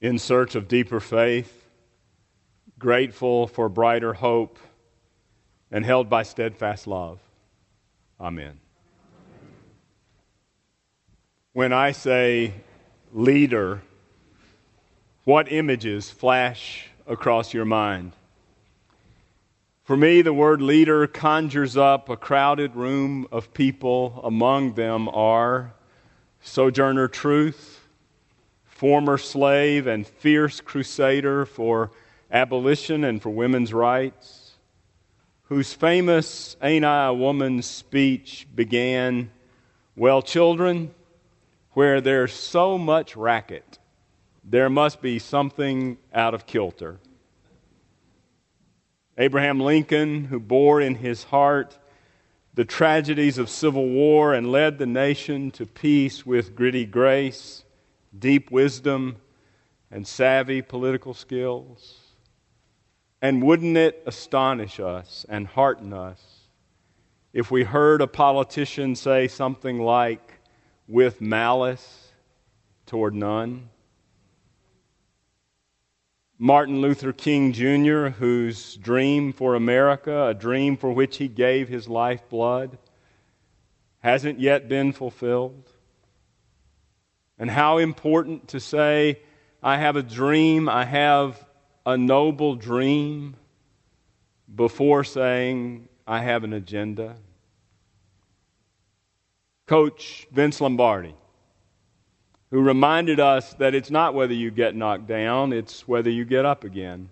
in search of deeper faith, grateful for brighter hope, and held by steadfast love. Amen. When I say leader, what images flash across your mind? For me, the word leader conjures up a crowded room of people. Among them are Sojourner Truth, former slave and fierce crusader for abolition and for women's rights, whose famous Ain't I a Woman speech began, Well, children, where there's so much racket, there must be something out of kilter. Abraham Lincoln, who bore in his heart the tragedies of civil war and led the nation to peace with gritty grace, deep wisdom, and savvy political skills. And wouldn't it astonish us and hearten us if we heard a politician say something like, with malice toward none? Martin Luther King Jr., whose dream for America, a dream for which he gave his lifeblood, hasn't yet been fulfilled. And how important to say, I have a dream, I have a noble dream, before saying, I have an agenda. Coach Vince Lombardi who reminded us that it's not whether you get knocked down, it's whether you get up again.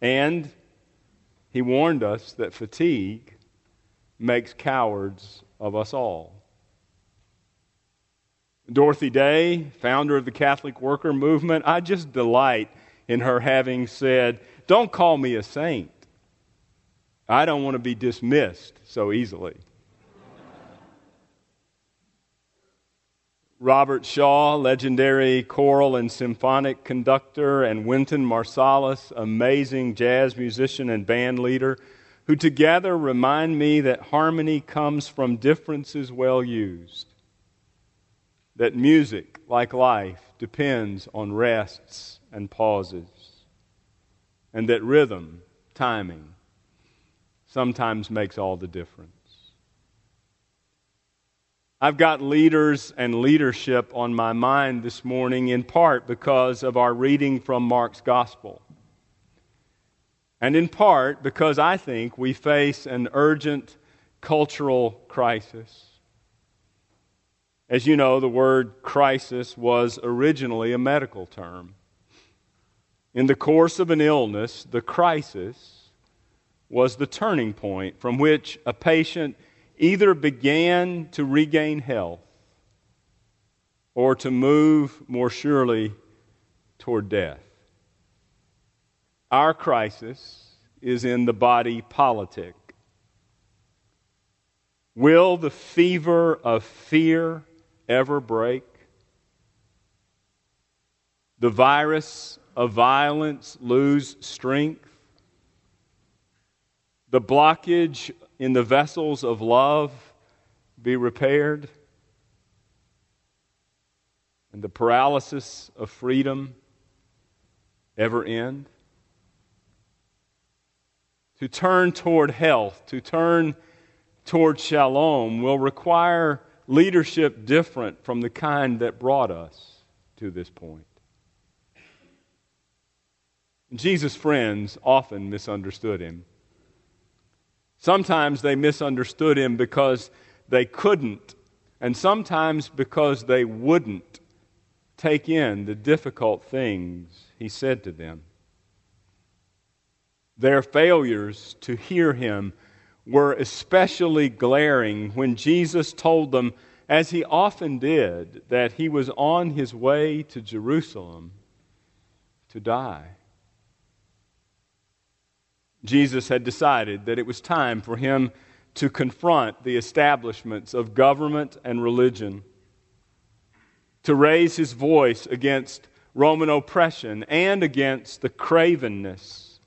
And he warned us that fatigue makes cowards of us all. Dorothy Day, founder of the Catholic Worker Movement, I just delight in her having said, Don't call me a saint. I don't want to be dismissed so easily. Robert Shaw, legendary choral and symphonic conductor, and Wynton Marsalis, amazing jazz musician and band leader, who together remind me that harmony comes from differences well used. That music, like life, depends on rests and pauses. And that rhythm, timing, sometimes makes all the difference. I've got leaders and leadership on my mind this morning in part because of our reading from Mark's Gospel. And in part because I think we face an urgent cultural crisis. As you know, the word crisis was originally a medical term. In the course of an illness, the crisis was the turning point from which a patient either began to regain health or to move more surely toward death. Our crisis is in the body politic. Will the fever of fear ever break? The virus of violence lose strength? The blockage in the vessels of love be repaired, and the paralysis of freedom ever end? To turn toward health, to turn toward shalom, will require leadership different from the kind that brought us to this point. Jesus' friends often misunderstood him. Sometimes they misunderstood him because they couldn't, and sometimes because they wouldn't take in the difficult things he said to them. Their failures to hear him were especially glaring when Jesus told them, as he often did, that he was on his way to Jerusalem to die. Jesus had decided that it was time for him to confront the establishments of government and religion, to raise his voice against Roman oppression and against the cravenness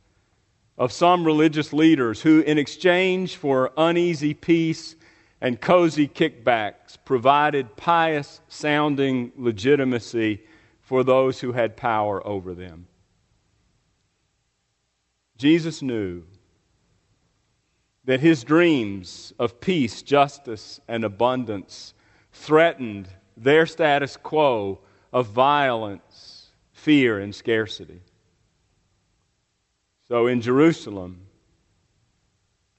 of some religious leaders who, in exchange for uneasy peace and cozy kickbacks, provided pious sounding legitimacy for those who had power over them. Jesus knew that his dreams of peace, justice, and abundance threatened their status quo of violence, fear, and scarcity. So in Jerusalem,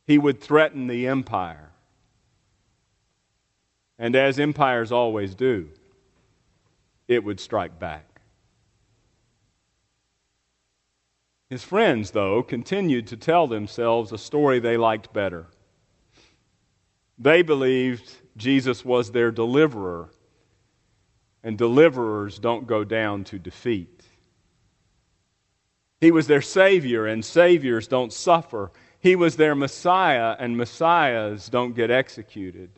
he would threaten the empire. And as empires always do, it would strike back. His friends, though, continued to tell themselves a story they liked better. They believed Jesus was their deliverer, and deliverers don't go down to defeat. He was their Savior, and Saviors don't suffer. He was their Messiah, and Messiahs don't get executed.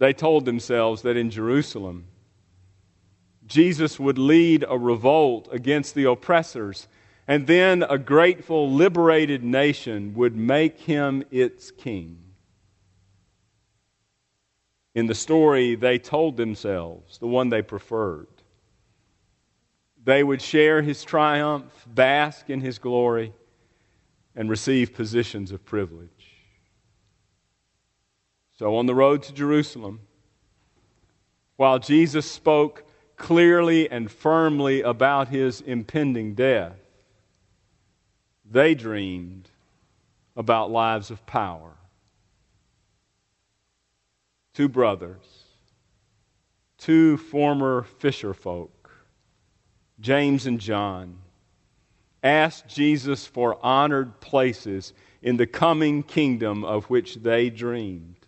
They told themselves that in Jerusalem, Jesus would lead a revolt against the oppressors, and then a grateful, liberated nation would make him its king. In the story they told themselves, the one they preferred, they would share his triumph, bask in his glory, and receive positions of privilege. So, on the road to Jerusalem, while Jesus spoke clearly and firmly about his impending death, they dreamed about lives of power. Two brothers, two former fisher folk, James and John, asked Jesus for honored places in the coming kingdom of which they dreamed.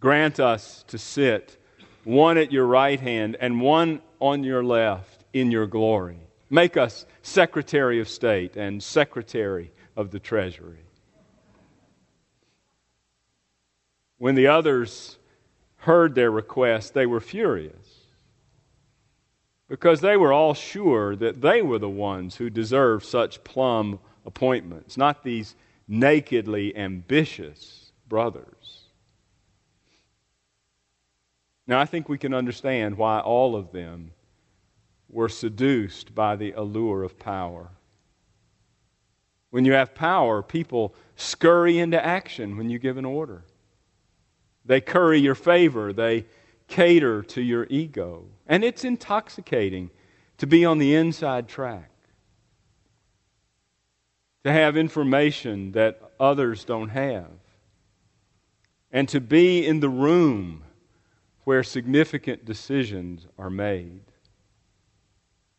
Grant us to sit one at your right hand and one on your left in your glory. Make us Secretary of State and Secretary of the Treasury. When the others heard their request, they were furious because they were all sure that they were the ones who deserved such plum appointments, not these nakedly ambitious brothers. Now, I think we can understand why all of them were seduced by the allure of power. When you have power, people scurry into action when you give an order. They curry your favor, they cater to your ego. And it's intoxicating to be on the inside track, to have information that others don't have, and to be in the room where significant decisions are made.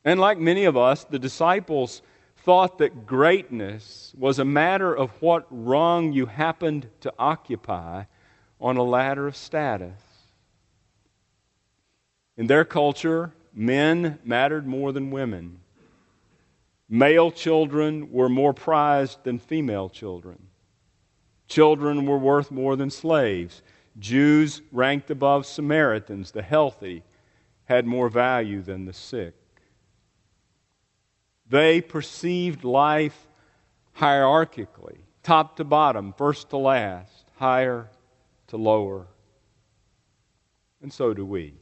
And like many of us, the disciples thought that greatness was a matter of what rung you happened to occupy on a ladder of status. In their culture, men mattered more than women. Male children were more prized than female children. Children were worth more than slaves. Jews ranked above Samaritans. The healthy had more value than the sick. They perceived life hierarchically, top to bottom, first to last, higher to lower. And so do we.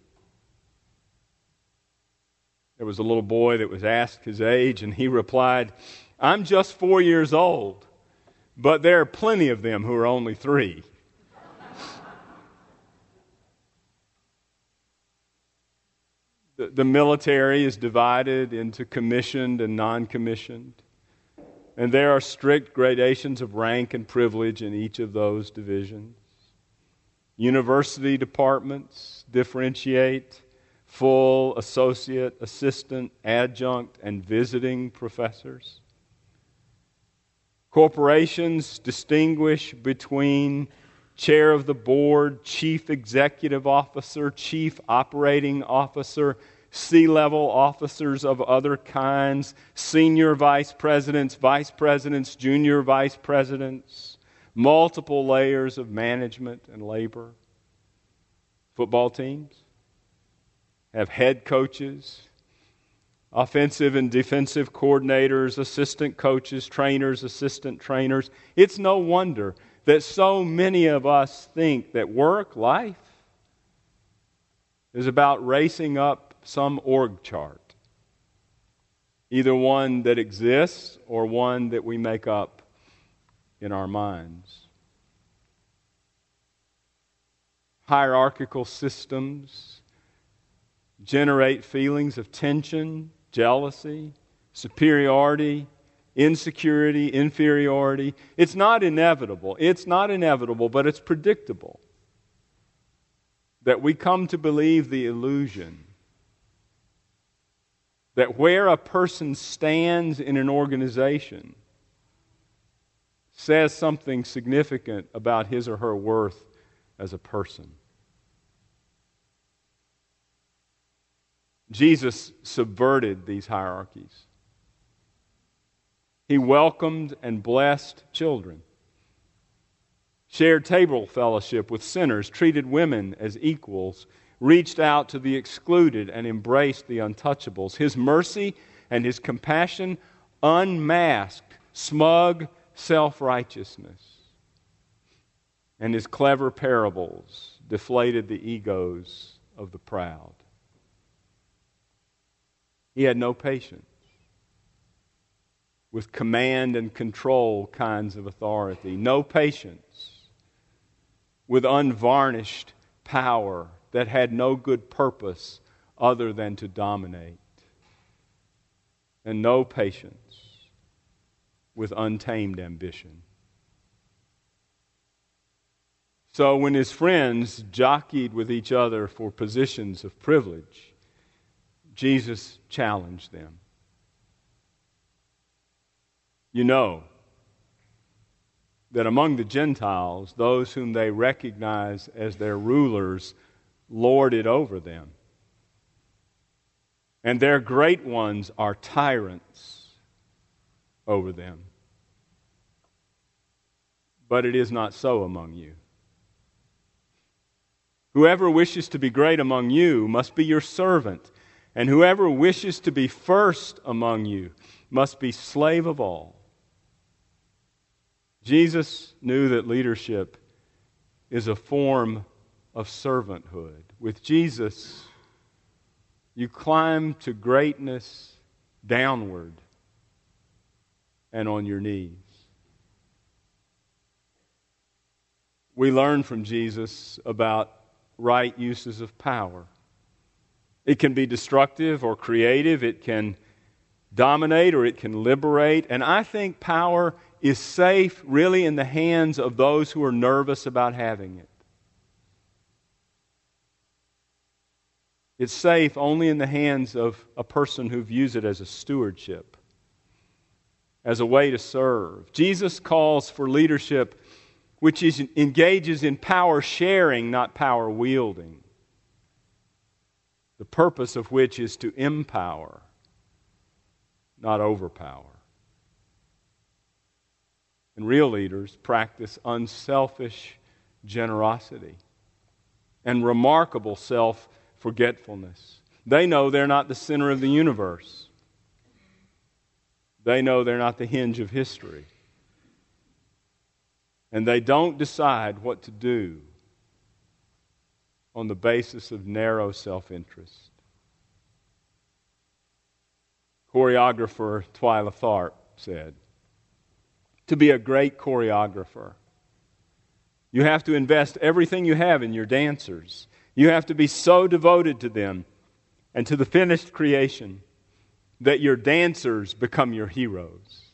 There was a little boy that was asked his age, and he replied, I'm just four years old, but there are plenty of them who are only three. The, the military is divided into commissioned and non commissioned. And there are strict gradations of rank and privilege in each of those divisions. University departments differentiate full, associate, assistant, adjunct, and visiting professors. Corporations distinguish between chair of the board, chief executive officer, chief operating officer, C level officers of other kinds, senior vice presidents, vice presidents, junior vice presidents, multiple layers of management and labor. Football teams have head coaches, offensive and defensive coordinators, assistant coaches, trainers, assistant trainers. It's no wonder that so many of us think that work, life, is about racing up some org chart, either one that exists or one that we make up in our minds. Hierarchical systems generate feelings of tension, jealousy, superiority, insecurity, inferiority. It's not inevitable. It's not inevitable, but it's predictable that we come to believe the illusion that where a person stands in an organization says something significant about his or her worth as a person. Jesus subverted these hierarchies. He welcomed and blessed children, shared table fellowship with sinners, treated women as equals, reached out to the excluded, and embraced the untouchables. His mercy and his compassion unmasked smug self righteousness. And his clever parables deflated the egos of the proud. He had no patience with command and control kinds of authority, no patience with unvarnished power that had no good purpose other than to dominate, and no patience with untamed ambition. So when his friends jockeyed with each other for positions of privilege, Jesus challenged them. You know that among the Gentiles, those whom they recognize as their rulers lord it over them. And their great ones are tyrants over them. But it is not so among you. Whoever wishes to be great among you must be your servant, and whoever wishes to be first among you must be slave of all. Jesus knew that leadership is a form of servanthood. With Jesus, you climb to greatness downward and on your knees. We learn from Jesus about right uses of power. It can be destructive or creative, it can dominate or it can liberate. And I think power is safe really in the hands of those who are nervous about having it. It's safe only in the hands of a person who views it as a stewardship, as a way to serve. Jesus calls for leadership which is, engages in power sharing, not power wielding. The purpose of which is to empower, not overpower. And real leaders practice unselfish generosity and remarkable self forgetfulness. They know they're not the center of the universe, they know they're not the hinge of history. And they don't decide what to do on the basis of narrow self interest. Choreographer Twyla Tharp said, to be a great choreographer. You have to invest everything you have in your dancers. You have to be so devoted to them and to the finished creation that your dancers become your heroes.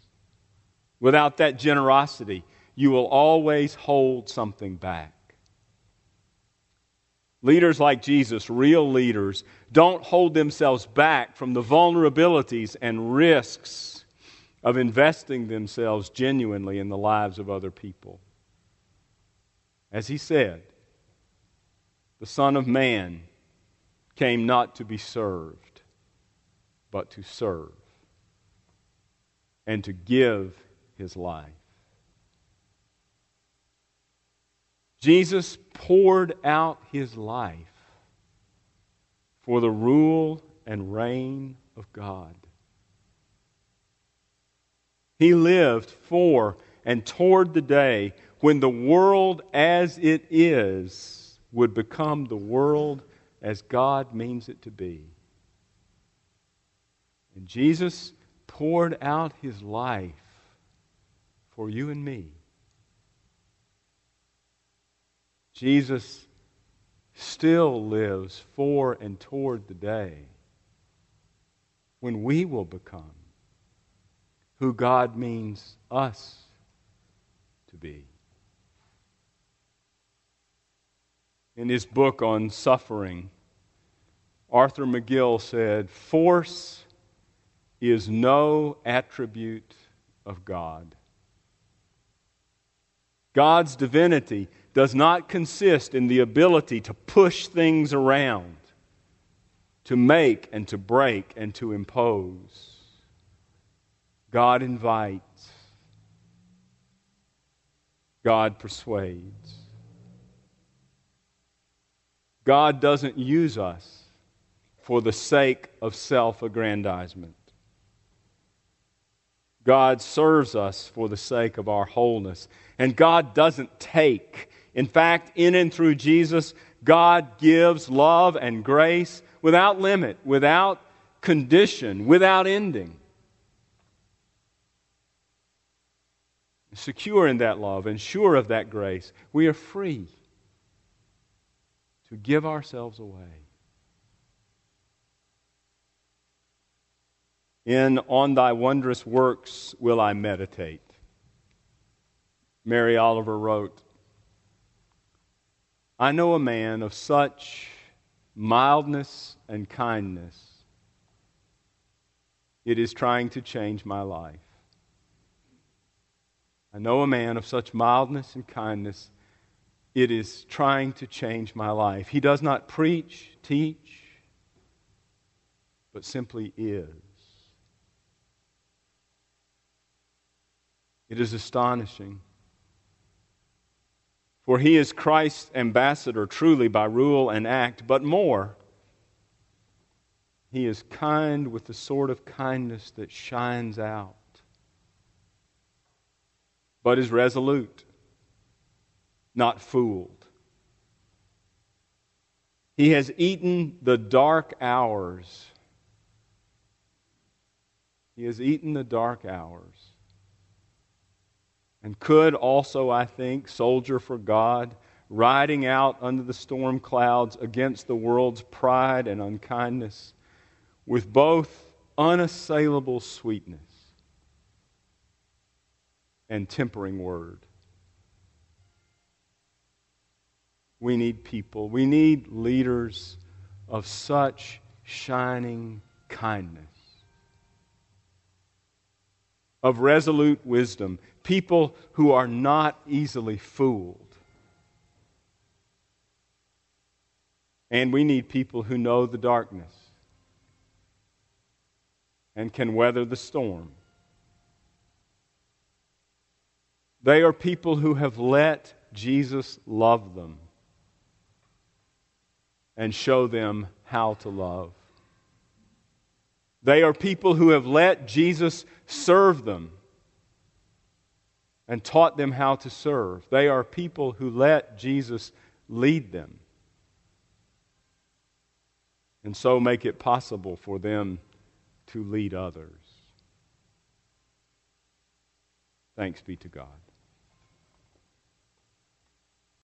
Without that generosity, you will always hold something back. Leaders like Jesus, real leaders, don't hold themselves back from the vulnerabilities and risks of investing themselves genuinely in the lives of other people. As he said, the Son of Man came not to be served, but to serve and to give his life. Jesus poured out his life for the rule and reign of God. He lived for and toward the day when the world as it is would become the world as God means it to be. And Jesus poured out his life for you and me. Jesus still lives for and toward the day when we will become who God means us to be. In his book on suffering, Arthur McGill said, Force is no attribute of God. God's divinity does not consist in the ability to push things around, to make and to break and to impose. God invites, God persuades. God doesn't use us for the sake of self aggrandizement. God serves us for the sake of our wholeness. And God doesn't take in fact, in and through Jesus, God gives love and grace without limit, without condition, without ending. Secure in that love and sure of that grace, we are free to give ourselves away. In On Thy Wondrous Works Will I Meditate. Mary Oliver wrote, I know a man of such mildness and kindness, it is trying to change my life. I know a man of such mildness and kindness, it is trying to change my life. He does not preach, teach, but simply is. It is astonishing for he is Christ's ambassador truly by rule and act, but more. He is kind with the sort of kindness that shines out, but is resolute, not fooled. He has eaten the dark hours. He has eaten the dark hours and could also, I think, soldier for God, riding out under the storm clouds against the world's pride and unkindness with both unassailable sweetness and tempering word. We need people, we need leaders of such shining kindness of resolute wisdom, people who are not easily fooled. And we need people who know the darkness and can weather the storm. They are people who have let Jesus love them and show them how to love. They are people who have let Jesus serve them and taught them how to serve. They are people who let Jesus lead them and so make it possible for them to lead others. Thanks be to God.